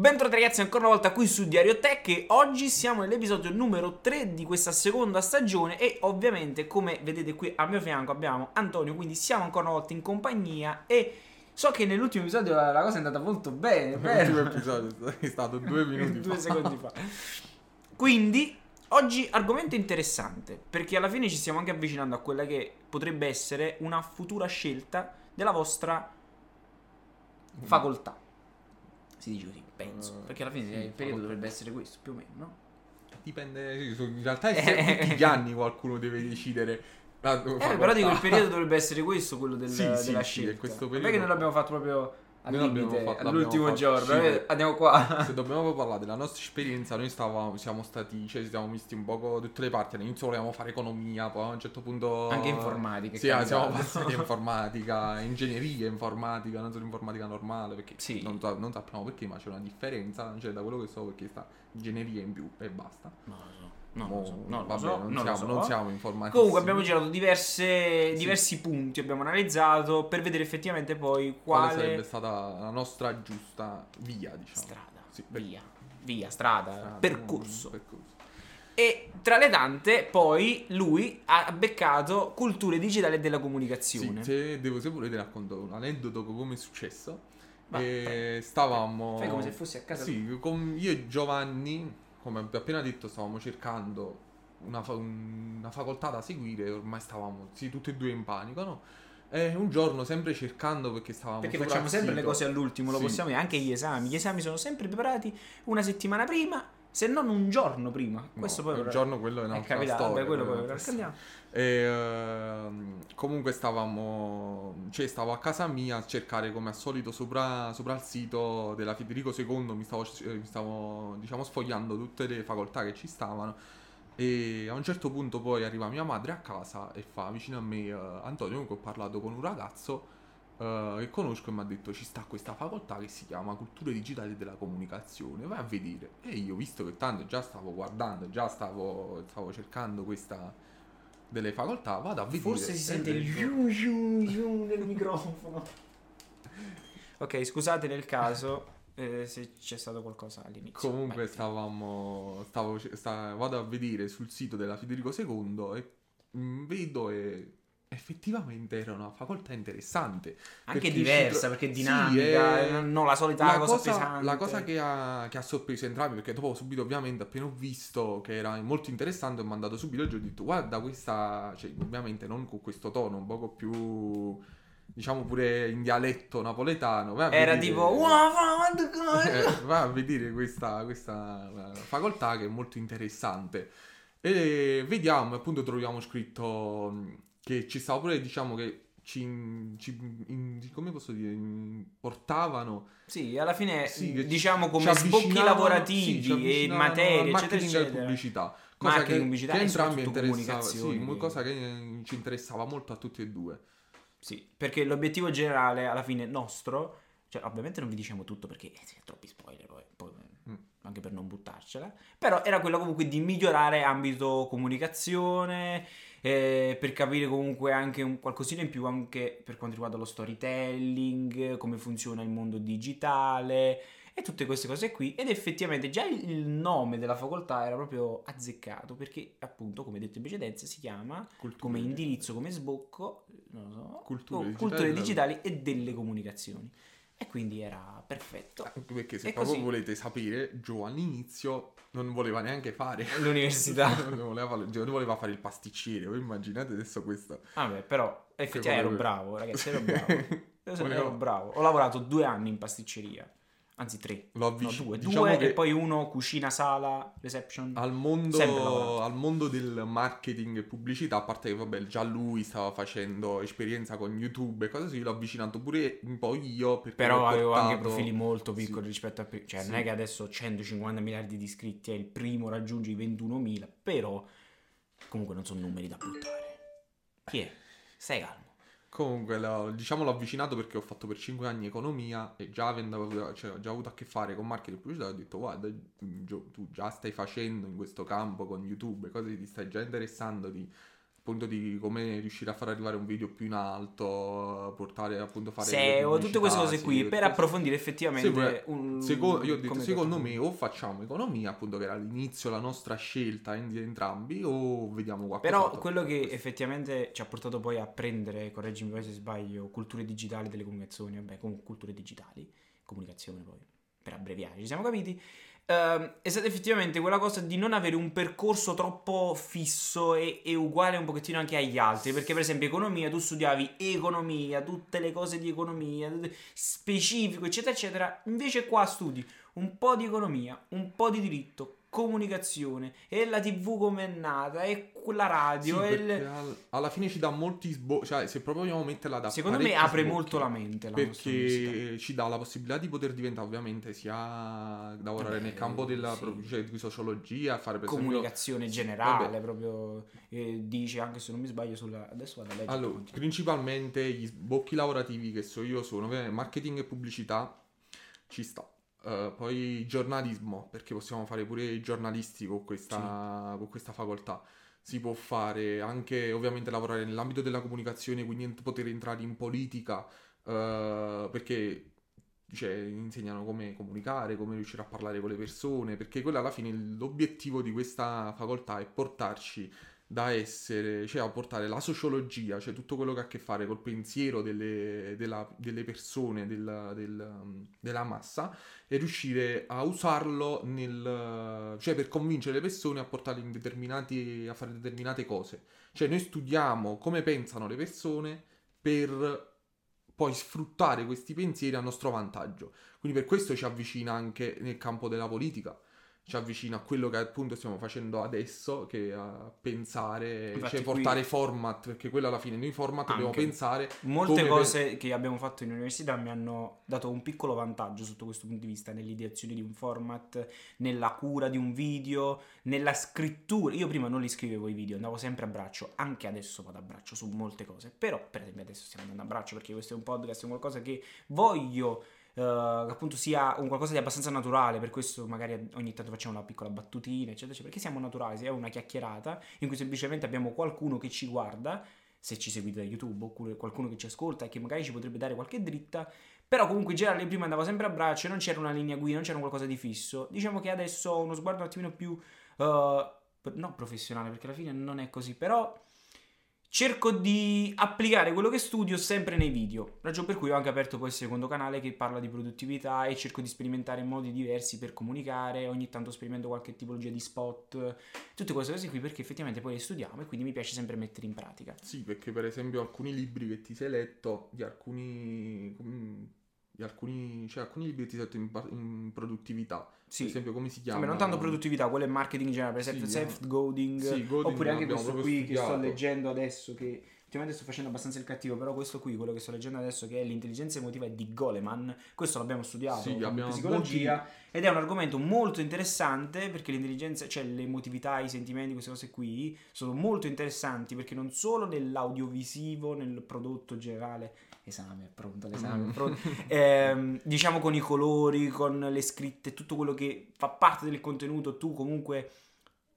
Bentornati ragazzi ancora una volta qui su Diario Tech e oggi siamo nell'episodio numero 3 di questa seconda stagione e ovviamente come vedete qui al mio fianco abbiamo Antonio, quindi siamo ancora una volta in compagnia e so che nell'ultimo episodio la cosa è andata molto bene, vero? L'ultimo episodio è stato due minuti due fa. secondi fa. Quindi oggi argomento interessante perché alla fine ci stiamo anche avvicinando a quella che potrebbe essere una futura scelta della vostra facoltà. Si dice così, penso. Eh, Perché alla fine sì, il periodo dovrebbe essere questo, più o meno, no? Dipende, sì, in realtà è tutti gli anni qualcuno deve decidere. la- Eh, però dico, il periodo dovrebbe essere questo, quello del- Sì, sì, della sì, scelta. è questo Vabbè periodo- che noi l'abbiamo fatto proprio al Noi limite, all'ultimo giorno. sì, eh, andiamo qua. Se dobbiamo parlare della nostra esperienza, noi stavamo, siamo stati, cioè, ci siamo visti un po' da tutte le parti. All'inizio volevamo fare economia, poi a un certo punto. Anche informatica. Sì, ah, siamo passati a informatica, ingegneria informatica, non solo informatica normale, perché Sì. non, non sappiamo perché, ma c'è una differenza, cioè da quello che so perché sta ingegneria in più e basta. Non lo so, lo vabbè, so, non, siamo, so. non siamo informatici. Comunque abbiamo girato diverse- Sì. diversi punti, abbiamo analizzato per vedere effettivamente poi quale quale, sarebbe stata la nostra giusta via, diciamo. strada, Sì, per- via, via, strada, strada, percorso. mm, percorso. E tra le tante poi lui ha beccato culture digitali della Sì, comunicazione. se, devo, se volete racconto un aneddoto come è successo. Va, stavamo... Fai come se fossi a casa Sì, con io e Giovanni, come abbiamo appena detto, stavamo cercando una, fa- una facoltà da seguire, ormai stavamo sì, tutti e due in panico, no? E un giorno, sempre cercando, perché stavamo Perché facciamo sempre le cose all'ultimo, lo Sì. possiamo dire, anche gli esami. Gli esami sono sempre preparati una settimana prima, se non un giorno prima. No, Questo poi il però- giorno quello è è un'altra capitato, storia. vabbè, quello poi è lo raccontiamo. E, ehm, comunque stavamo, cioè stavo a casa mia a cercare come al solito sopra, sopra il sito della Federico II, mi stavo, eh, mi stavo diciamo sfogliando tutte le facoltà che ci stavano e a un certo punto poi arriva mia madre a casa e fa vicino a me eh, Antonio comunque ho parlato con un ragazzo eh, che conosco e mi ha detto ci sta questa facoltà che si chiama Culture Digitali della Comunicazione, vai a vedere. E io visto che tanto già stavo guardando, già stavo, stavo cercando questa delle facoltà, vado a vedere. Forse si sente il giù giù giù nel microfono. ok, scusate nel caso eh, se c'è stato qualcosa all'inizio. Comunque Vai. stavamo, stavo, sta- vado a vedere sul sito della Federico II e mm, vedo e effettivamente era una facoltà interessante. Anche diversa tro- perché è Sì, dinamica, è- non la solita la cosa, cosa, pesante. la cosa che, ha, che ha sorpreso entrambi, perché dopo subito ovviamente appena ho visto che era molto interessante ho mandato subito il gioco e ho detto guarda questa, cioè ovviamente non con questo tono, un poco più diciamo pure in dialetto napoletano. Era vedere- tipo? Eh, va a vedere questa, questa eh, facoltà che è molto interessante. E vediamo, appunto, troviamo scritto che ci stava pure, diciamo che ci, ci- in- come posso dire, portavano Sì, alla fine sì, diciamo ci come sbocchi lavorativi e materie, eccetera, e eccetera. pubblicità. Cosa Marketing, che, pubblicità che e entrambi interessava, sì, cosa che ci interessava molto a tutti e due. Sì, perché l'obiettivo generale alla fine nostro, cioè ovviamente non vi diciamo tutto perché eh, troppi spoiler poi, poi, Mm. anche per non buttarcela, però era quello comunque di migliorare ambito comunicazione, eh, per capire comunque anche un qualcosina in più anche per quanto riguarda lo storytelling, come funziona il mondo digitale e tutte queste cose qui ed effettivamente già il nome della facoltà era proprio azzeccato perché appunto come detto in precedenza si chiama Culture- come indirizzo, come sbocco, so, Culture oh, digitali culture digitali e delle comunicazioni. E quindi era perfetto. Anche perché se E proprio così. volete sapere, Gio all'inizio non voleva neanche fare L'università. non, voleva fare, Gio voleva fare il pasticcere. Voi immaginate adesso questo. Vabbè, però effettivamente ero bravo, ragazzi, ero bravo. Ero bravo. Ho lavorato due anni in pasticceria. Anzi, tre. Lo No, avvic- due. diciamo due e poi uno cucina, sala, reception. al mondo, al mondo del marketing e pubblicità, a parte che vabbè, già lui stava facendo esperienza con YouTube e cose così, l'ho avvicinato pure un po' io. Però avevo anche profili molto Sì. piccoli rispetto a. Cioè, non Sì. è che adesso 150 miliardi di iscritti è il primo, raggiunge i 21.000. Però, comunque, non sono numeri da buttare. Chi è? Stai calmo. Comunque, l'ho- diciamo l'ho avvicinato perché ho fatto per 5 anni economia e già avendo cioè, già avuto a che fare con marketing pubblicità, ho detto guarda, Gio, tu già stai facendo in questo campo con YouTube, cose ti stai già interessando di appunto di come riuscire a far arrivare un video più in alto, portare appunto fare SEO, tutte queste cose qui per approfondire effettivamente pure- un Seco- io ho detto, secondo me o facciamo economia, appunto che era all'inizio la nostra scelta in- di entrambi, o vediamo qualcosa. Però quello che effettivamente ci ha portato poi a prendere, correggimi se sbaglio, culture digitali delle comunicazioni, vabbè, comunque culture digitali, comunicazione poi, per abbreviare, ci siamo capiti, ehm, è stata effettivamente quella cosa di non avere un percorso troppo fisso e, e uguale un pochettino anche agli altri, perché per esempio economia, tu studiavi economia, tutte le cose di economia, specifico, eccetera, eccetera, invece qua studi un po' di economia, un po' di diritto, comunicazione, e la tv come è nata, e la Sì, radio, e il- alla fine ci dà molti sbocchi, cioè se proprio vogliamo metterla da Secondo me apre sbocchi, molto la mente la perché ci dà la possibilità di poter diventare ovviamente sia lavorare Vabbè, nel campo della sì. cioè, di sociologia, fare per esempio comunicazione generale, proprio eh, dice anche se non mi sbaglio sulla adesso vado a leggere. Allora, continua. principalmente gli sbocchi lavorativi che so io sono marketing e pubblicità, ci sta. Eh, poi giornalismo, perché possiamo fare pure i giornalisti con questa, con questa facoltà. Si può fare anche, ovviamente, lavorare nell'ambito della comunicazione, quindi poter entrare in politica, eh, perché cioè, insegnano come comunicare, come riuscire a parlare con le persone, perché quello alla fine l'obiettivo di questa facoltà è portarci da essere, cioè a portare la sociologia, cioè tutto quello che ha a che fare col pensiero delle, della- delle persone, del- del- della massa, e riuscire a usarlo nel, cioè per convincere le persone a portarli in determinati, a fare determinate cose. Cioè noi studiamo come pensano le persone per poi sfruttare questi pensieri a nostro vantaggio. Quindi per questo ci avvicina anche nel campo della politica. Ci avvicina a quello che appunto stiamo facendo adesso, che a pensare, Infatti cioè qui- portare format, perché quello alla fine noi format dobbiamo Anche. pensare Molte cose che abbiamo fatto in università mi hanno dato un piccolo vantaggio sotto questo punto di vista, nell'ideazione di un format, nella cura di un video, nella scrittura. Io prima non li scrivevo i video, andavo sempre a braccio, anche adesso vado a braccio su molte cose, però per esempio adesso stiamo andando a braccio perché questo è un podcast, è qualcosa che voglio eh, appunto sia un qualcosa di abbastanza naturale, per questo magari ogni tanto facciamo una piccola battutina, eccetera, eccetera, perché siamo naturali, è una chiacchierata in cui semplicemente abbiamo qualcuno che ci guarda, se ci seguite da YouTube, oppure qualcuno che ci ascolta e che magari ci potrebbe dare qualche dritta, però comunque in generale prima andava sempre a braccio non c'era una linea guida, non c'era qualcosa di fisso. Diciamo che adesso ho uno sguardo un attimino più, eh, non professionale, perché alla fine non è così, però cerco di applicare quello che studio sempre nei video. Ragione per cui ho anche aperto poi il secondo canale che parla di produttività e cerco di sperimentare modi diversi per comunicare. Ogni tanto sperimento qualche tipologia di spot, tutte queste cose qui perché effettivamente poi le studiamo e quindi mi piace sempre mettere in pratica. Sì, perché per esempio alcuni libri che ti sei letto, di alcuni, mm, alcuni, cioè alcuni libri ti letto in, in produttività, Sì. per esempio come si chiama? Vabbè, non tanto produttività, quello è marketing in generale, per esempio Sì, self-goading, sì, Goding oppure anche questo qui che sto studiato. leggendo adesso, che ultimamente sto facendo abbastanza il cattivo, però questo qui, quello che sto leggendo adesso, che è l'intelligenza emotiva di Goleman, questo l'abbiamo studiato Sì, abbiamo psicologia, ed è un argomento molto interessante perché l'intelligenza, cioè l'emotività, i sentimenti, queste cose qui, sono molto interessanti perché non solo nell'audiovisivo, nel prodotto generale, esame, è pronto l'esame, è pronto, ehm, diciamo con i colori, con le scritte, tutto quello che fa parte del contenuto, tu comunque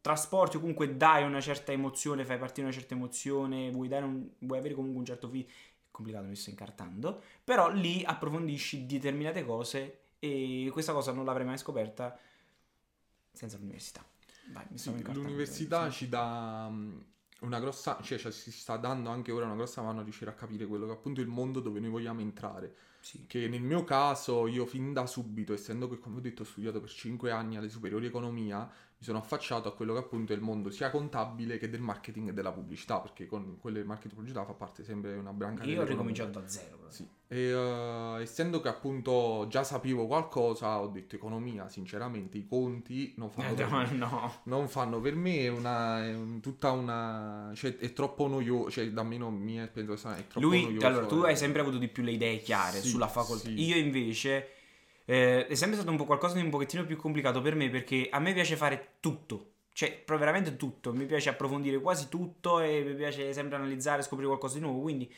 trasporti o comunque dai una certa emozione, fai partire una certa emozione, vuoi, dare un- vuoi avere comunque un certo feed, è complicato, mi sto incartando, però lì approfondisci determinate cose e questa cosa non l'avrei mai scoperta senza l'università. Vai, Sì, l'università ci dà una grossa, cioè ci si sta dando anche ora una grossa mano a riuscire a capire quello che è appunto il mondo dove noi vogliamo entrare. Sì. Che nel mio caso io fin da subito, essendo che come ho detto ho studiato per 5 anni alle superiori economia, mi sono affacciato a quello che appunto è il mondo sia contabile che del marketing e della pubblicità, perché con quelle del marketing e pubblicità fa parte sempre una branca Io ho ricominciato da zero. proprio. Sì, e eh, essendo che appunto già sapevo qualcosa, ho detto economia, sinceramente i conti non fanno Eh, per me. no, no. Non fanno per me, è, una, è un- tutta una... cioè è troppo noioso, cioè da me non mi è, penso che è troppo Lui, noioso. allora, tu eh. hai sempre avuto di più le idee chiare Sì, sulla facoltà. sì. Io invece eh, è sempre stato un po' qualcosa di un pochettino più complicato per me perché a me piace fare tutto. Cioè, veramente tutto. Mi piace approfondire quasi tutto e mi piace sempre analizzare, scoprire qualcosa di nuovo. Quindi,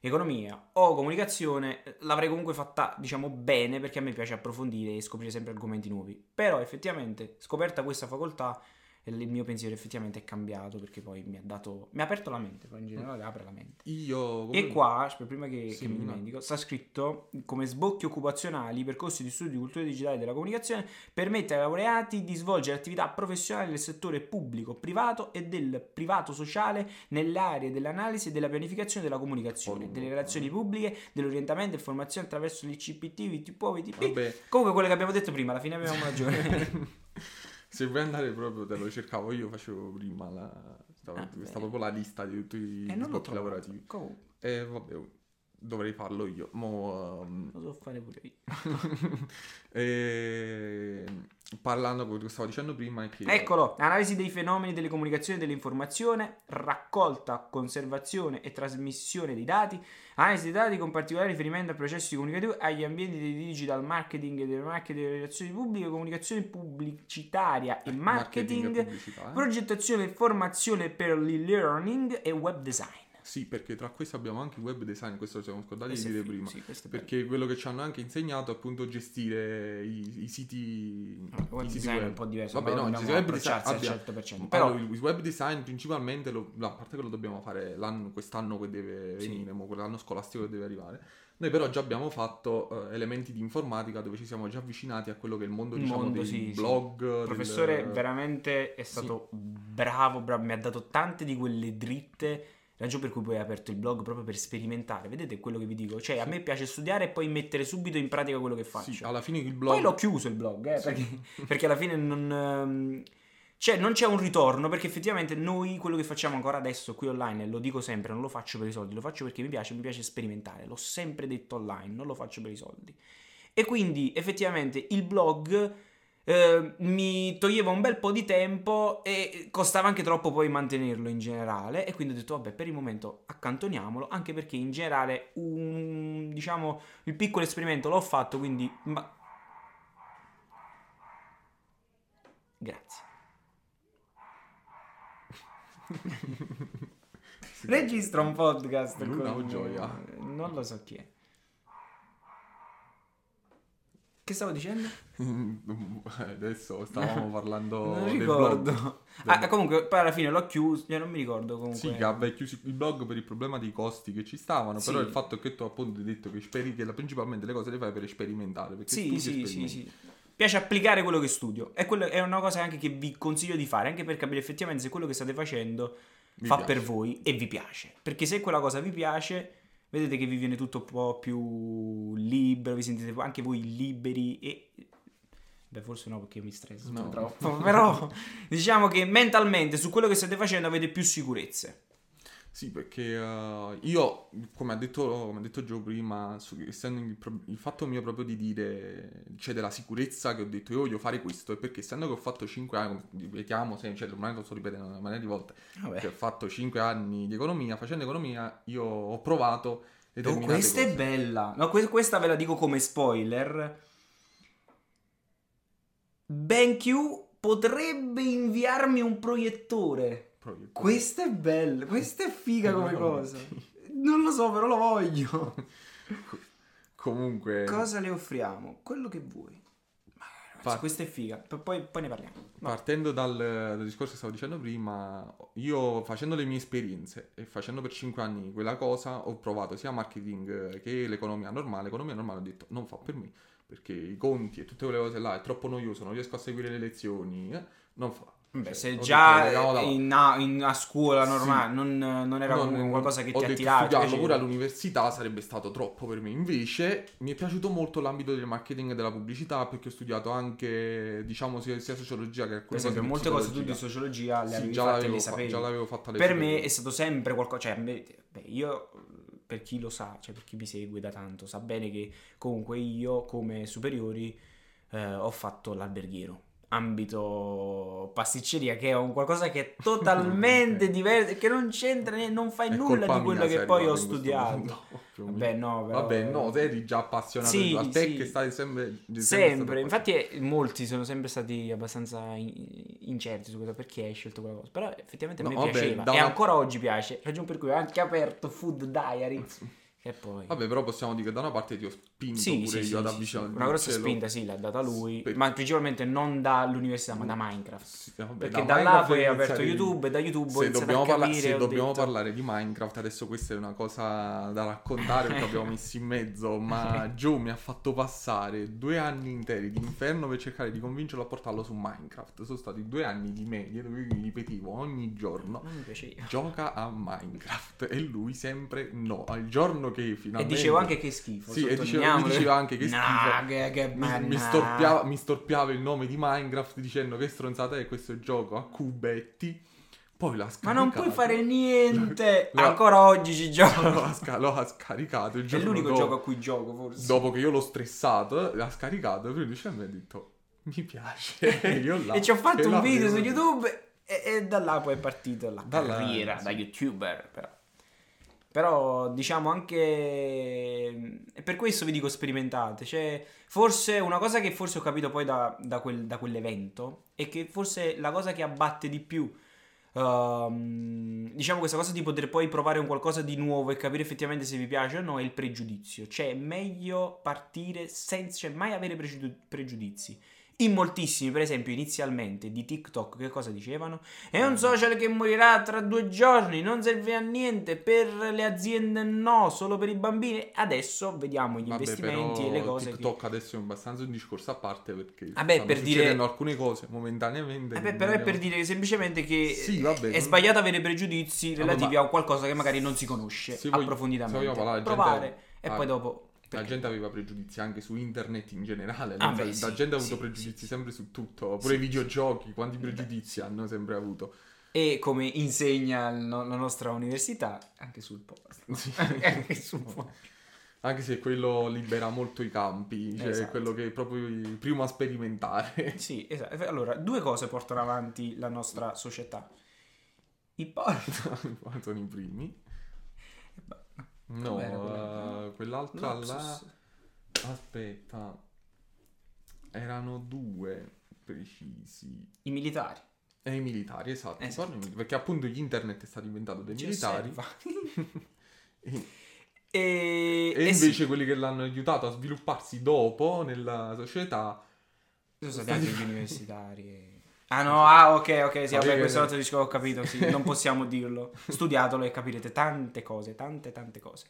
economia o comunicazione eh, l'avrei comunque fatta, diciamo, bene perché a me piace approfondire e scoprire sempre argomenti nuovi. Però, effettivamente, scoperta questa facoltà, e il mio pensiero effettivamente è cambiato perché poi mi ha dato mi ha aperto la mente poi in generale apre la mente. Io... e qua aspetta, prima che, Sì, che mi dimentico sta scritto come sbocchi occupazionali percorsi di studio di cultura digitale e della comunicazione permette ai laureati di svolgere attività professionali nel settore pubblico privato e del privato sociale nelle aree dell'analisi e della pianificazione della comunicazione Oh, delle relazioni pubbliche dell'orientamento e informazione attraverso l'ICPT VTP VTP comunque quello che abbiamo detto prima alla fine avevamo ragione se vuoi andare proprio te lo cercavo io, facevo prima la... Stavo, Ah, questa proprio la lista di tutti i e sbocchi trovato lavorativi. E vabbè, dovrei farlo io. Mo, ehm, lo so fare pure io e parlando quello che stavo dicendo prima che Eccolo, analisi dei fenomeni delle comunicazioni e dell'informazione, raccolta, conservazione e trasmissione dei dati, analisi dei dati con particolare riferimento a processi comunicativi, agli ambienti di digital marketing e delle marketing delle relazioni pubbliche, comunicazione pubblicitaria e marketing, e pubblicità, eh. progettazione e formazione per l'e-learning e web design. Sì, perché tra questi abbiamo anche il web design, questo lo siamo scordati di Questo dire prima. sì. Perché quello che ci hanno anche insegnato è appunto gestire i, i siti, No, il web i siti design è web. un po' diverso, Vabbè, no, il web design al abbia- 100%. Però il web design principalmente, lo, a parte che lo dobbiamo fare l'anno, quest'anno che deve Sì. venire, mo, quell'anno scolastico che deve arrivare. Noi però già abbiamo fatto eh, elementi di informatica dove ci siamo già avvicinati a quello che è il mondo, Il diciamo, mondo, dei sì, sì. blog. Il del- professore veramente è stato bravo, bravo, mi ha dato tante di quelle dritte, ragione per cui poi ha aperto il blog proprio per sperimentare, vedete quello che vi dico? Cioè a Sì. me piace studiare e poi mettere subito in pratica quello che faccio. Sì, alla fine il blog... Poi l'ho chiuso il blog, eh, Sì. perché, perché alla fine non... ehm, Cioè, non c'è un ritorno perché effettivamente noi quello che facciamo ancora adesso qui online, lo dico sempre, non lo faccio per i soldi, lo faccio perché mi piace, mi piace sperimentare, l'ho sempre detto online, non lo faccio per i soldi. E quindi effettivamente il blog eh, mi toglieva un bel po' di tempo e costava anche troppo poi mantenerlo in generale e quindi ho detto vabbè per il momento accantoniamolo anche perché in generale un diciamo il piccolo esperimento l'ho fatto quindi ma- grazie registra un podcast con- Gioia? non lo so chi è che stavo dicendo? Adesso stavamo parlando non del ricordo blog. Ah, comunque poi alla fine l'ho chiuso non mi ricordo comunque Sì, che abbia chiuso il blog per il problema dei costi che ci stavano, Sì. però il fatto è che tu appunto hai detto che, speri, che principalmente le cose le fai per sperimentare, perché Sì, sì, sì, sì. Piace applicare quello che studio. E quello è una cosa anche che vi consiglio di fare, anche per capire effettivamente se quello che state facendo Mi fa piace. per voi e vi piace. Perché se quella cosa vi piace, vedete che vi viene tutto un po' più libero, vi sentite anche voi liberi e... Beh, forse no perché io mi stresso No. troppo, però diciamo che mentalmente su quello che state facendo avete più sicurezze. Sì, perché eh, io, come ha detto, come ha detto Joe prima, su- essendo il, pro- il fatto mio proprio di dire, c'è della sicurezza che ho detto io voglio fare questo, è perché essendo che ho fatto 5 anni, ripetiamo, se- cioè, ormai lo sto ripetendo una maniera di volte, Vabbè. che ho fatto 5 anni di economia, facendo economia io ho provato Oh, questa è cose. bella. No, que- questa ve la dico come spoiler. BenQ potrebbe inviarmi un proiettore. Proiettore. Questa è bella, questa è figa come cosa. Non lo so, però lo voglio. Comunque... Cosa le offriamo? Quello che vuoi. Ma questa è figa. Poi, poi ne parliamo. No. Partendo dal, dal discorso che stavo dicendo prima, io facendo le mie esperienze e facendo per 5 anni quella cosa, ho provato sia marketing che l'economia normale. L'economia normale ho detto non fa per me, perché i conti e tutte quelle cose là è troppo noioso, non riesco a seguire le lezioni, eh, non fa. Beh, Cioè, se ho detto, già in, a, in- a scuola Sì. normale non, non era Non- qualcosa che ti attirava. ti studiarlo pure all'università sarebbe stato troppo per me. Invece mi è piaciuto molto l'ambito del marketing e della pubblicità perché ho studiato anche, diciamo, sia, sia sociologia che Per esempio, molte cose tu di sociologia le Sì, avevi già fatte le fa- già l'avevo fatta alle Per me superiori. è stato sempre qualcosa. Cioè, beh, beh, io, per chi lo sa, cioè per chi mi segue da tanto, sa bene che comunque io, come superiori, eh, ho fatto l'alberghiero. Ambito pasticceria, che è un qualcosa che è totalmente diverso, che non c'entra, né- non fa È nulla di quello che poi ho questo studiato. Vabbè, no, però... Vabbè, no, te eri già appassionato Sì, a te sì. che stai sempre... sempre Sempre, infatti eh, molti sono sempre stati abbastanza in- incerti su cosa perché hai scelto quella cosa, però effettivamente No, vabbè, piaceva e una- ancora oggi piace, ragione per cui ho anche aperto Food Diary, Che poi... Vabbè, però possiamo dire che da una parte ti ho spinto Sì, pure sì, io sì, ad sì. Una grossa spinta, sì, l'ha data lui, Per- ma principalmente non dall'università, ma da Minecraft. Vabbè, Perché da là poi hai aperto YouTube e da YouTube Se dobbiamo, parla- capire, se dobbiamo detto- parlare di Minecraft, adesso questa è una cosa da raccontare perché abbiamo messo in mezzo, ma Joe mi ha fatto passare due anni interi di inferno per cercare di convincerlo a portarlo su Minecraft. Sono stati due anni di media dove io gli ripetivo ogni giorno gioca a Minecraft e lui sempre no. Al giorno che E finalmente... dicevo anche che schifo. Sì, e dicevo, diceva anche che Nah, schifo. che, che Mi, ma mi storpiava, mi storpiava il nome di Minecraft dicendo che stronzata è questo gioco a cubetti. Poi l'ha Ma scaricato. non puoi fare niente. Lo- Ancora oggi ci gioco. ha sca- lo ha scaricato il È giorno l'unico dopo, gioco a cui gioco, forse. dopo che io l'ho stressato, l'ha scaricato e lui dice a me ha detto mi piace. E io là, e ci ho fatto un video su. YouTube e, e da là poi è partita la Da là, carriera sì. da youtuber. Però. Però diciamo anche... E per questo vi dico sperimentate. Cioè, forse una cosa che forse ho capito poi da, da quel- da quell'evento è che forse la cosa che abbatte di più... ehm, diciamo questa cosa di poter poi provare un qualcosa di nuovo e capire effettivamente se vi piace o no è il pregiudizio. Cioè, è meglio partire senza cioè, mai avere pregiud- pregiudizi. In moltissimi, per esempio, inizialmente di TikTok, che cosa dicevano? È un social che morirà tra due giorni, non serve a niente, per le aziende no, solo per i bambini. Adesso vediamo gli Vabbè, investimenti e le cose. che- TikTok adesso è abbastanza un discorso a parte perché Vabbè, stanno per dire- alcune cose momentaneamente. Vabbè, non però è per dire semplicemente che Sì, vabbè, è non- sbagliato avere pregiudizi Vabbè, relativi ma- a qualcosa che magari non si conosce Se voglio- approfonditamente. se vogliamo parlare, la Provare gente- e ah, poi dopo... La perché- gente aveva pregiudizi anche su internet in generale. Ah, nel beh, la sì, gente ha avuto sì, pregiudizi sì, sempre su tutto. Pure i videogiochi, quanti pregiudizi hanno sempre avuto. E come insegna no- la nostra università, anche sul porno. Anche sul porno. Anche se quello libera molto i campi, cioè Esatto. quello che è proprio il primo a sperimentare. Sì, esatto. Allora, due cose portano avanti la nostra società. I porno. Sono i primi. No, quella? eh, quell'altra là. Lapsus. Aspetta, erano due precisi. I militari. E i militari, esatto. Esatto. Perché appunto internet è stato inventato dai Ci militari. E, e e e sì, invece quelli che l'hanno aiutato a svilupparsi dopo nella società. sono stati anche gli universitari. Ah no, ah ok, ok, sì, vabbè, questo che- altro discorso ho capito, sì, non possiamo dirlo. Studiatelo e capirete tante cose, tante tante cose.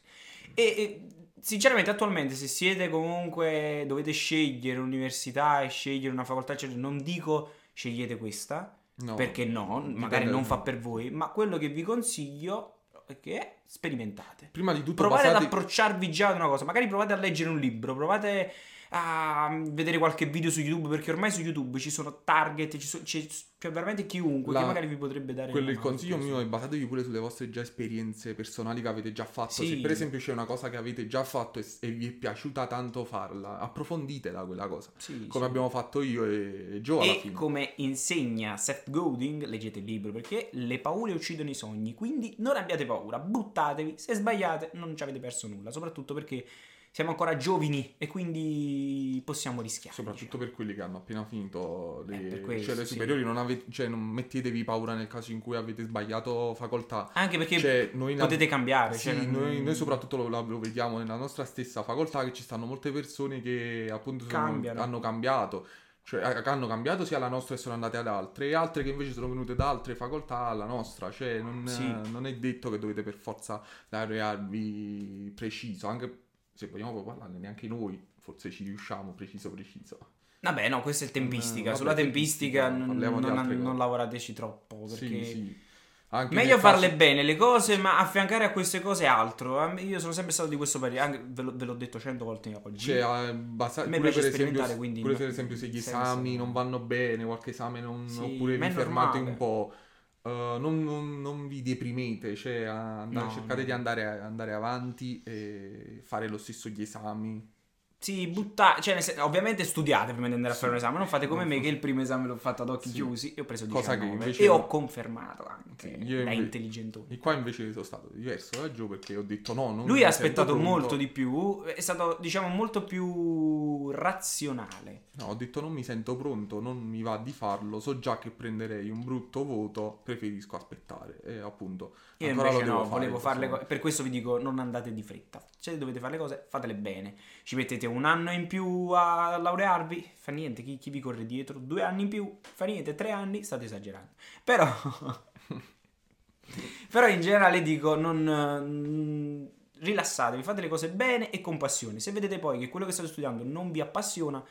E, e, sinceramente attualmente se siete comunque, dovete scegliere un'università e scegliere una facoltà, eccetera, non dico scegliete questa, No, perché no, magari non fa per voi, ma quello che vi consiglio è che sperimentate. Prima di tutto Provate ad basate- approcciarvi già ad una cosa, magari provate a leggere un libro, provate a vedere qualche video su YouTube, perché ormai su YouTube ci sono target, ci so- c'è, c'è veramente chiunque La- che magari vi potrebbe dare Quello il consiglio mio è basatevi pure sulle vostre già esperienze personali che avete già fatto. Sì. Se per esempio c'è una cosa che avete già fatto e, e vi è piaciuta tanto farla, approfonditela quella cosa. Sì, Come sì. abbiamo fatto io e Joe alla E fine. come insegna Seth Godin, leggete il libro perché le paure uccidono i sogni, quindi non abbiate paura, buttatevi, se sbagliate non ci avete perso nulla, soprattutto perché siamo ancora giovani e quindi possiamo rischiare. Soprattutto per quelli che hanno appena finito le, Eh, questo, cioè, le sì. superiori, non, avete, cioè, non mettetevi paura nel caso in cui avete sbagliato facoltà. diciamo. Anche perché Cioè, noi potete cambiare. Sì, cioè, noi, non- noi soprattutto lo, lo vediamo nella nostra stessa facoltà che ci stanno molte persone che appunto sono- hanno cambiato. Cioè, hanno cambiato sia la nostra e sono andate ad altre, e altre che invece sono venute da altre facoltà alla nostra. Cioè, non, Sì. non è detto che dovete per forza laurearvi preciso, anche se vogliamo proprio parlarne, neanche noi forse ci riusciamo preciso preciso. Vabbè, no, questa è tempistica. vabbè, Sulla tempistica, tempistica, non, non- non lavorateci troppo. Perché Sì, sì. Meglio nel caso- farle bene le cose, ma affiancare a queste cose altro. Io sono sempre stato di questo parere, anche ve, ve l'ho detto cento volte oggi. Cioè, eh, basa- A me pure, piace per esempio, quindi pure per esempio se gli senza- esami non vanno bene, qualche esame non, Sì, oppure vi fermate normale. un po', eh, non, non- non vi deprimete, cioè andare- No, cercate no. di andare, andare avanti e fare lo stesso gli esami. Sì, butta... Cioè, sen- ovviamente studiate prima di andare a fare un esame. Non fate come me che il primo esame l'ho fatto ad occhi Sì. chiusi e ho preso Cosa che 19 invece e ho confermato anche Sì, da inve- intelligentone. E qua invece sono stato diverso da Gio perché ho detto no, non Lui ha aspettato molto di più, è stato diciamo molto più razionale. No, ho detto non mi sento pronto, non mi va di farlo, so già che prenderei un brutto voto, preferisco aspettare. E appunto, Io ancora invece no, fare, volevo fare le cose. Per questo vi dico: non andate di fretta. Se dovete fare le cose, fatele bene. Ci mettete un anno in più a laurearvi, fa niente. Chi, chi vi corre dietro? Due anni in più, fa niente. Tre anni, state esagerando. Però, però in generale dico: non. mm, rilassatevi, fate le cose bene e con passione. Se vedete poi che quello che state studiando non vi appassiona,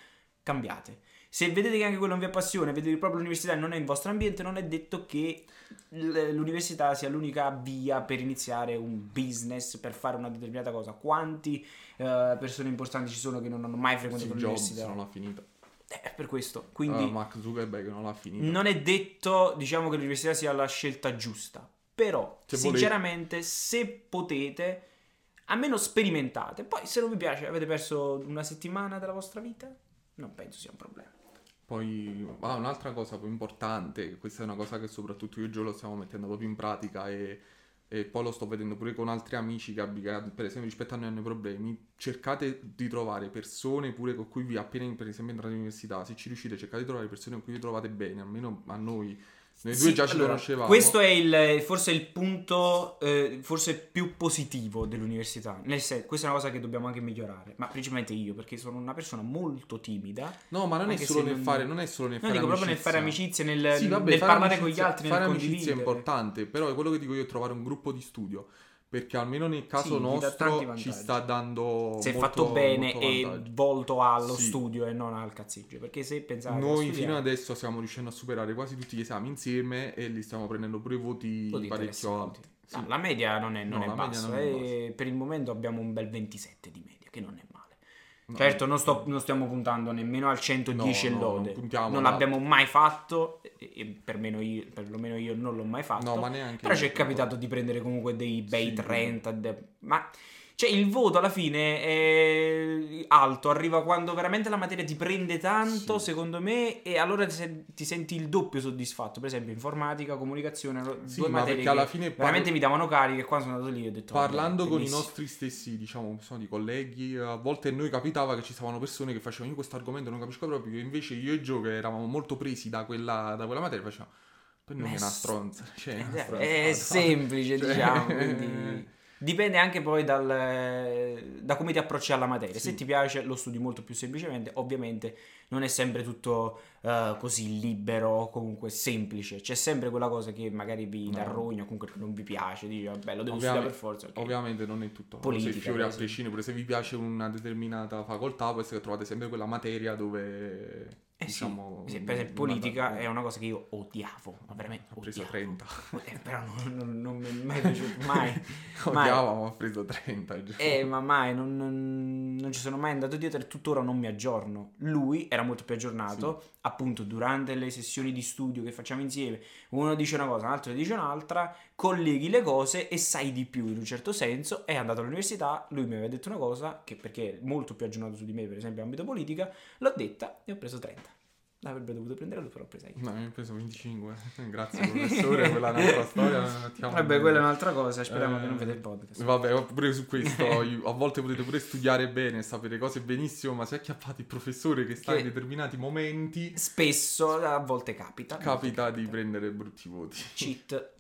cambiate. Se vedete che anche quello non vi appassiona, vedete che proprio l'università non è il vostro ambiente, non è detto che l'università sia l'unica via per iniziare un business, per fare una determinata cosa. Quanti eh, persone importanti ci sono che non hanno mai frequentato Jobs l'università? non l'ha finita. Eh, per questo. Quindi Uh, Mark Zuckerberg non l'ha finita. non è detto, diciamo, che l'università sia la scelta giusta. Però, Se sinceramente, se potete, almeno sperimentate. Poi, se non vi piace, avete perso una settimana della vostra vita? Non penso sia un problema. Poi, ah, un'altra cosa più importante, questa è una cosa che soprattutto io e Gio lo stiamo mettendo proprio in pratica e, e poi lo sto vedendo pure con altri amici che, per esempio rispetto a noi hanno problemi, cercate di trovare persone pure con cui vi appena per esempio entrate all'università, se ci riuscite cercate di trovare persone con cui vi trovate bene, almeno a noi, noi due Sì, già ci allora, conoscevamo. Questo è il, forse il punto eh, forse più positivo dell'università. Nel senso, questa è una cosa che dobbiamo anche migliorare. Ma principalmente io, perché sono una persona molto timida. No, ma non è solo nel non- fare, non è solo nel Non fare dico proprio nel fare amicizia. amicizie, nel, Sì, vabbè, nel parlare con gli amicizia- altri, nel fare amicizia è importante, però è quello che dico io, trovare un gruppo di studio, perché almeno nel caso Sì, nostro ci sta dando Se molto- fatto bene e volto allo Sì. studio e non al cazzeggio. Perché se pensate Noi fino adesso stiamo riuscendo a superare quasi tutti gli esami insieme e li stiamo prendendo pure voti voti parecchio alti. No, Sì. la media non è, non No, è media bassa. non è e per il momento abbiamo un bel 27 di media, che non è. No, Certo, non, sto- non stiamo puntando nemmeno al 110 No, e no, lode. non puntiamo non là. l'abbiamo mai fatto, e, permeno io, perlomeno io non l'ho mai fatto. No, ma neanche Però ci è capitato di prendere comunque dei bei Sì. 30. de- ma cioè, il voto alla fine è alto, arriva quando veramente la materia ti prende tanto, Sì. secondo me, e allora ti, sen- ti senti il doppio soddisfatto. Per esempio, informatica, comunicazione, Sì, due ma materie che alla fine par- veramente mi davano cariche. E quando sono andato lì ho detto... Parlando con i nostri stessi, diciamo, di colleghi, a volte a noi capitava che ci stavano persone che facevano io questo argomento non capisco proprio, invece io e Gio che eravamo molto presi da quella, da quella materia facevamo per noi è una s- stronza, cioè, è una Eh, stronzata. È semplice, Cioè- diciamo. Quindi dipende anche poi dal, da come ti approcci alla materia. Se Sì. ti piace, lo studi molto più semplicemente. Ovviamente non è sempre tutto eh, così libero o comunque semplice. C'è sempre quella cosa che magari vi No. dà rogno, comunque non vi piace. Dici, vabbè, lo devo Ovviamente- studiare per forza. ok. Ovviamente non è tutto Politica, se fiore per a prescindere, pure se vi piace una determinata facoltà, che trovate sempre quella materia dove Eh diciamo sì, sì, per esempio, politica è una cosa che io odiavo, ma veramente ho preso odiavo. 30. Eh, però non, non- non mi è mai piaciuto, mai. Odiavo, ma ho preso 30. giuro. Eh, ma mai, non, non- ci sono mai andato dietro e tuttora non mi aggiorno. Lui era molto più aggiornato, appunto, durante le sessioni di studio che facciamo insieme. Uno dice una cosa, un altro dice un'altra, colleghi le cose e sai di più in un certo senso. È andato all'università, lui mi aveva detto una cosa, che perché è molto più aggiornato su di me, per esempio, in ambito politica, l'ho detta e ho preso 30. L'avrebbe dovuto prendere lui, però ho presa io. No, io ho preso 25. Grazie professore, quella è un'altra storia. mettiamo- Vabbè, quella è un'altra cosa, speriamo Eh, che non vede il podcast. Vabbè, pure su questo, a volte potete pure studiare bene, sapere cose benissimo, ma se acchiappate il professore che sta Che- in determinati momenti, Spesso, a volte capita. a volte capita di prendere brutti voti. cheat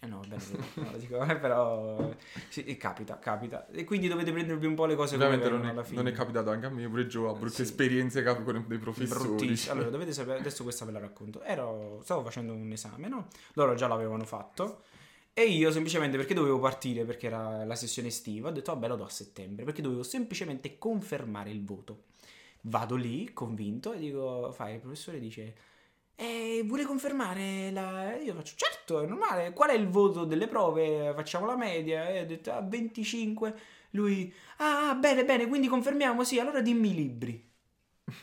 eh no, non lo dico, eh, però sì, eh, capita, capita. E quindi dovete prendervi un po' le cose Ovviamente come non vengono è, alla fine. non è capitato anche a me, pure Gio ha brutte Sì. esperienze cap- con dei professori. Bruttissimo. Allora, dovete sapere, adesso questa ve la racconto. Ero, stavo facendo un esame, no? Loro già l'avevano fatto. E io semplicemente perché dovevo partire, perché era la sessione estiva, ho detto vabbè lo do a settembre, perché dovevo semplicemente confermare il voto. Vado lì, convinto, e dico, fai, il professore dice, e vuole confermare la... Io faccio, certo, è normale, qual è il voto delle prove? Facciamo la media, e ho detto, ah, 25. Lui, ah, bene, bene, quindi confermiamo, sì, allora dimmi i libri.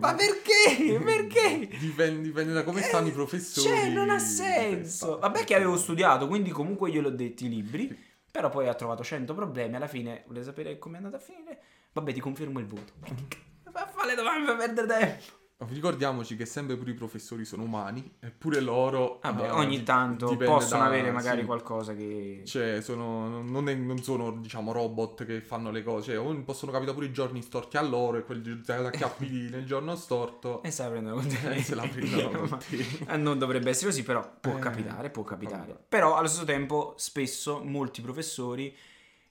Ma perché? Perché? Dipende, dipende da come stanno i professori. Cioè, non ha senso. Vabbè che avevo studiato, quindi comunque gliel'ho detti i libri. Però poi ha trovato 100 problemi. Alla fine, volete sapere come è andata a finire? Vabbè, ti confermo il voto. Ma fa le domande per perdere tempo. Ricordiamoci che sempre pure i professori sono umani, eppure loro... Vabbè, eh, ogni tanto possono da- avere magari sì. qualcosa che... Cioè, sono, non, è- non sono, diciamo, robot che fanno le cose. Cioè, possono capitare pure i giorni storti a loro e quelli acchiappi nel giorno storto. E se la prendono con te. Eh, se la prendono con te. eh, Non dovrebbe essere così, però può Eh, capitare, può capitare. vabbè. Però allo stesso tempo, spesso, molti professori,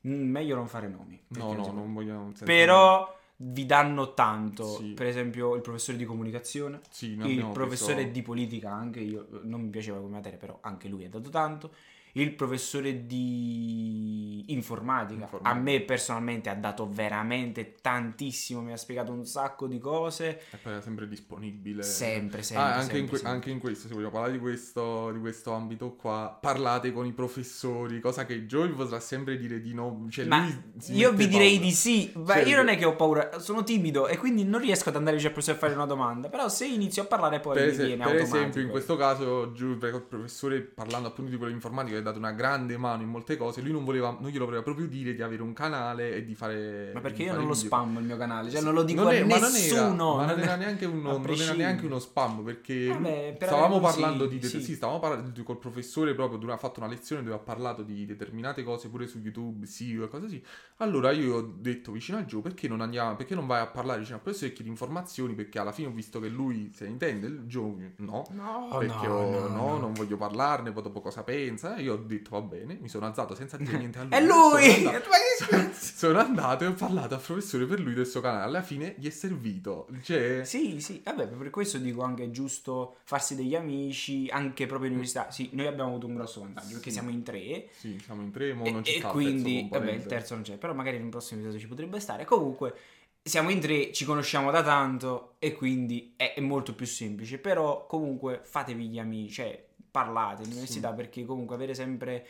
mh, meglio non fare nomi. No, no, non vogliamo... Però vi danno tanto. Sì. Per esempio, il professore di comunicazione, Sì, il professore preso- di politica, anche io non mi piaceva come materia, però anche lui ha dato tanto. Il professore di informatica, Informatica. a me personalmente ha dato veramente tantissimo, mi ha spiegato un sacco di cose, E poi era sempre disponibile. sempre, sempre. Ah, anche, in sempre, que- sempre. anche in questo, se vogliamo parlare di questo, di questo ambito qua, parlate con i professori, cosa che Joey potrà sempre dire di no. Cioè, Ma io vi direi paura. di sì. Beh, Cioè, io non è che ho paura, sono timido e quindi non riesco ad andare al professore a fare una domanda. Però se inizio a parlare poi Per, mi ese- viene per automatico. esempio, in questo caso, perché il professore, parlando appunto di quello informatico, ha dato una grande mano in molte cose. Lui non voleva, non glielo voleva proprio dire di avere un canale e di fare. Ma perché io non lo video. spammo il mio canale, cioè Sì. non lo dico Non a è- ma non era- nessuno. Ma non era neanche uno, a non era neanche uno spam perché Vabbè, stavamo parlando sì, di sì. sì, stavamo parlando di- col professore proprio dove ha fatto una lezione dove ha parlato di determinate cose pure su YouTube, SEO e cose così. Allora io ho detto vicino a Gio perché non andiamo, perché non vai a parlare vicino al professore e chiedi informazioni perché alla fine ho visto che lui se ne intende, il Gio no. No, perché no, ho- no, no, no. non voglio parlarne, poi dopo cosa pensa. E io ho detto va bene, mi sono alzato senza dire niente a lui. È lui! Sono andato- Ma sono andato e ho parlato al professore per lui del suo canale. Alla fine gli è servito. Cioè, Sì, sì, vabbè, per questo dico anche è giusto farsi degli amici, anche proprio in università. Sì, noi abbiamo avuto un grosso vantaggio perché Sì. siamo in tre sì, siamo in tre, e, non ci e il quindi, vabbè, il componente. terzo non c'è, però magari nel prossimo episodio ci potrebbe stare. Comunque, siamo in tre, ci conosciamo da tanto e quindi è, è molto più semplice. Però comunque fatevi gli amici, cioè parlate in università perché comunque avere sempre...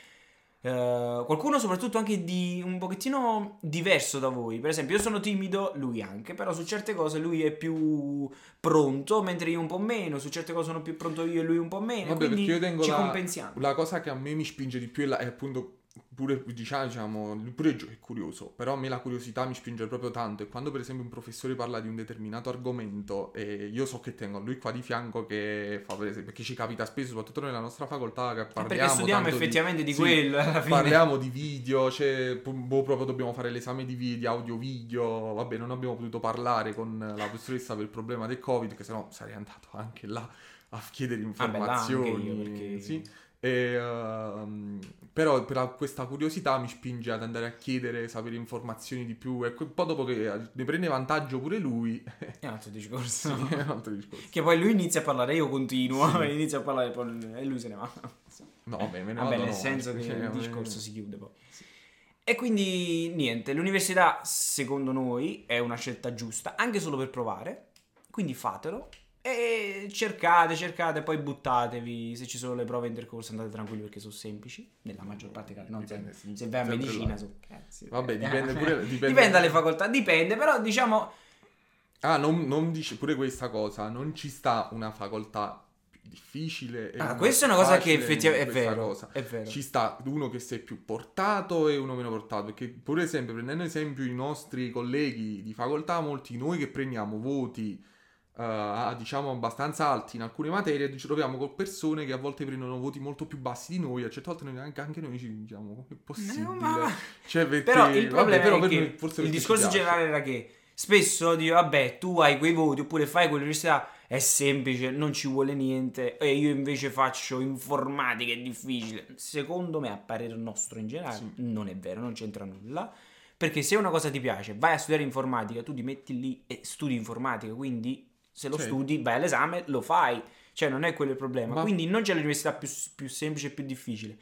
eh, qualcuno soprattutto anche di un pochettino diverso da voi. Per esempio io sono timido lui anche però su certe cose lui è più pronto mentre io un po' meno su certe cose sono più pronto io e lui un po' meno Vabbè, quindi perché io tengo ci la, compensiamo. la cosa che a me mi spinge di più è, la- è appunto pure diciamo, diciamo pure è curioso, però a me la curiosità mi spinge proprio tanto e quando per esempio un professore parla di un determinato argomento e io so che tengo lui qua di fianco che fa per esempio, perché ci capita spesso soprattutto nella nostra facoltà che parliamo perché studiamo effettivamente di, sì, quello fine Parliamo di video, cioè, boh, proprio dobbiamo fare l'esame di video, audio, video. Vabbè, non abbiamo potuto parlare con la professoressa per il problema del Covid, che sennò sarei andato anche là a chiedere Vabbè, là anche informazioni. io, perché- sì. E, ehm, però per questa curiosità mi spinge ad andare a chiedere, sapere informazioni di più. E un po' dopo che ne prende vantaggio pure lui, è un altro discorso sì, è un altro discorso. che poi lui inizia a parlare io continuo Sì. inizia a parlare poi e lui se ne va No, beh, me ne Vabbè, nel no, senso che cioè, il me- discorso si chiude poi. E quindi niente, l'università secondo noi è una scelta giusta, anche solo per provare, quindi fatelo e cercate, cercate, poi buttatevi, se ci sono le prove intercorso andate tranquilli perché sono semplici, nella maggior parte dei casi, non Dipende, sì, se vai a medicina sono cazzi. Vabbè, dipende pure- dipende- dipende dalle facoltà, dipende, però diciamo Ah, non, non dice pure questa cosa, non ci sta una facoltà difficile. ah, questa è una cosa che effettivamente è vero, cosa. è vero. Ci sta uno che sei più portato e uno meno portato. Perché, pure esempio, prendendo esempio i nostri colleghi di facoltà, molti noi che prendiamo voti. A- diciamo abbastanza alti in alcune materie ci troviamo con persone che a volte prendono voti molto più bassi di noi a certe volte noi anche, anche noi ci diciamo come è possibile No, ma- Cioè, perché- Però il vabbè, problema però è che forse il discorso generale era che spesso dico, vabbè, tu hai quei voti oppure fai quell'università, è semplice, non ci vuole niente, e io invece faccio informatica, è difficile. Secondo me, a parere nostro in generale, Sì. non è vero, non c'entra nulla. Perché se una cosa ti piace, vai a studiare informatica, tu ti metti lì e studi informatica, quindi se lo Sì. studi, vai all'esame, lo fai. Cioè, non è quello il problema. Ma- Quindi non c'è l'università più, più semplice e più difficile.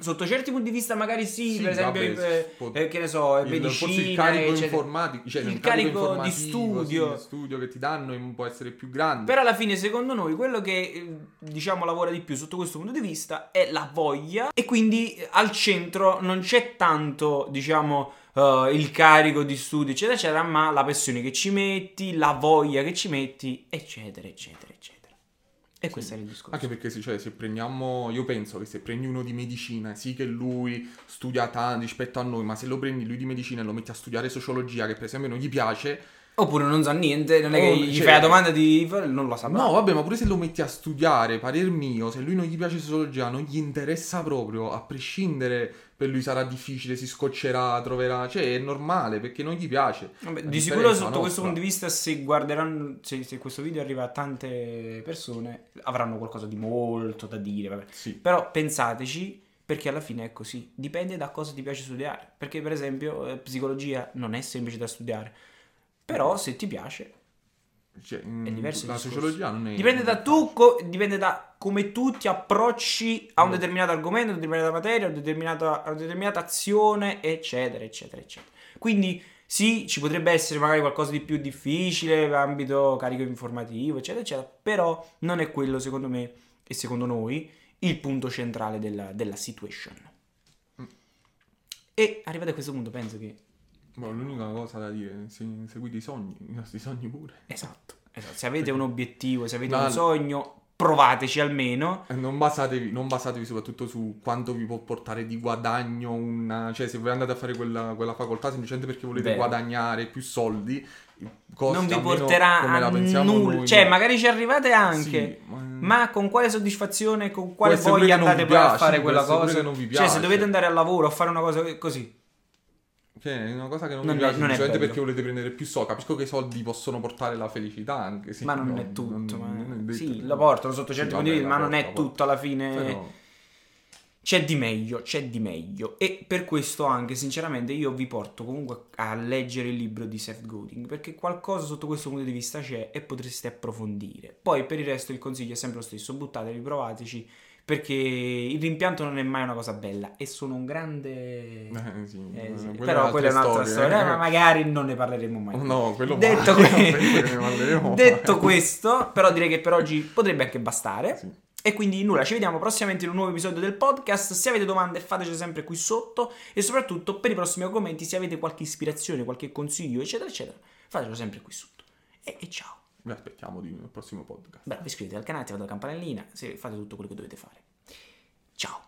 Sotto certi punti di vista, magari sì, Sì, per esempio, vabbè, eh, eh, che ne so, il, medicina, il carico eccetera. informatico, cioè Il il, carico di studio. sì, di studio che ti danno può essere più grande. Però alla fine, secondo noi, quello che eh, diciamo lavora di più sotto questo punto di vista è la voglia. E quindi eh, al centro non c'è tanto, diciamo, eh, il carico di studio, eccetera, eccetera, ma la passione che ci metti, la voglia che ci metti, eccetera, eccetera, eccetera. E questo è il discorso. Anche perché se, cioè, se prendiamo, io penso che se prendi uno di medicina, sì che lui studia tanto rispetto a noi, ma se lo prendi lui di medicina e lo metti a studiare sociologia, che per esempio non gli piace, Oppure non sa niente, non è Oh, che gli cioè- fai la domanda di... non lo sa. No, vabbè, ma pure se lo metti a studiare, parer mio, se lui non gli piace sociologia, non gli interessa proprio, a prescindere, per lui sarà difficile, si scoccerà, troverà, cioè è normale perché non gli piace. Vabbè, di sicuro sotto questo nostra. punto di vista se guarderanno se, se questo video arriva a tante persone avranno qualcosa di molto da dire vabbè. Sì, però pensateci perché alla fine è così dipende da cosa ti piace studiare perché per esempio eh, psicologia non è semplice da studiare però se ti piace cioè, mm, diverso la discorso. sociologia non è... dipende da tu co- dipende da come tu ti approcci a un determinato argomento a una determinata materia a una determinata, a una determinata azione eccetera eccetera eccetera quindi sì ci potrebbe essere magari qualcosa di più difficile ambito carico informativo eccetera eccetera però non è quello secondo me e secondo noi il punto centrale della, della situation Mm. e arrivati a questo punto penso che Boh, l'unica cosa da dire, se, seguite i sogni, i nostri sogni pure. esatto, esatto. se avete un obiettivo se avete No, un no. sogno provateci almeno E Non basatevi, non basatevi soprattutto su quanto vi può portare di guadagno una... Cioè, se voi andate a fare quella, quella facoltà semplicemente perché volete Vero. guadagnare più soldi, costa non vi porterà a nulla. Cioè, no. magari ci arrivate anche. Sì, ma... Ma con quale soddisfazione, con quale voglia andate poi a piace, fare quella cosa? non vi Cioè, se piace. dovete andare al lavoro a fare una cosa così, Cioè, è una cosa che non, Non mi piace semplicemente perché volete prendere più soldi. Capisco che i soldi possono portare la felicità anche sì, ma non no, è tutto. non- ma- non è sì, che- lo portano sotto certi punti di vista, ma non è tutto alla fine. Però- C'è di meglio, c'è di meglio. E per questo anche, sinceramente, io vi porto comunque a leggere il libro di Seth Godin, perché qualcosa sotto questo punto di vista c'è e potreste approfondire. Poi per il resto il consiglio è sempre lo stesso, buttatevi, provateci, perché il rimpianto non è mai una cosa bella e sono un grande... Eh, sì, Eh, sì, Però è quella è un'altra storia, storia, eh. ma magari non ne parleremo mai. No, quello detto, mai. que- detto questo, però direi che per oggi potrebbe anche bastare. Sì. E quindi nulla, ci vediamo prossimamente in un nuovo episodio del podcast. Se avete domande fatecele sempre qui sotto e soprattutto per i prossimi argomenti se avete qualche ispirazione, qualche consiglio, eccetera, eccetera, fatelo sempre qui sotto. E, e ciao. Vi aspettiamo di- nel prossimo podcast. Beh, iscrivetevi al canale, attivate la campanellina, se fate tutto quello che dovete fare. Ciao.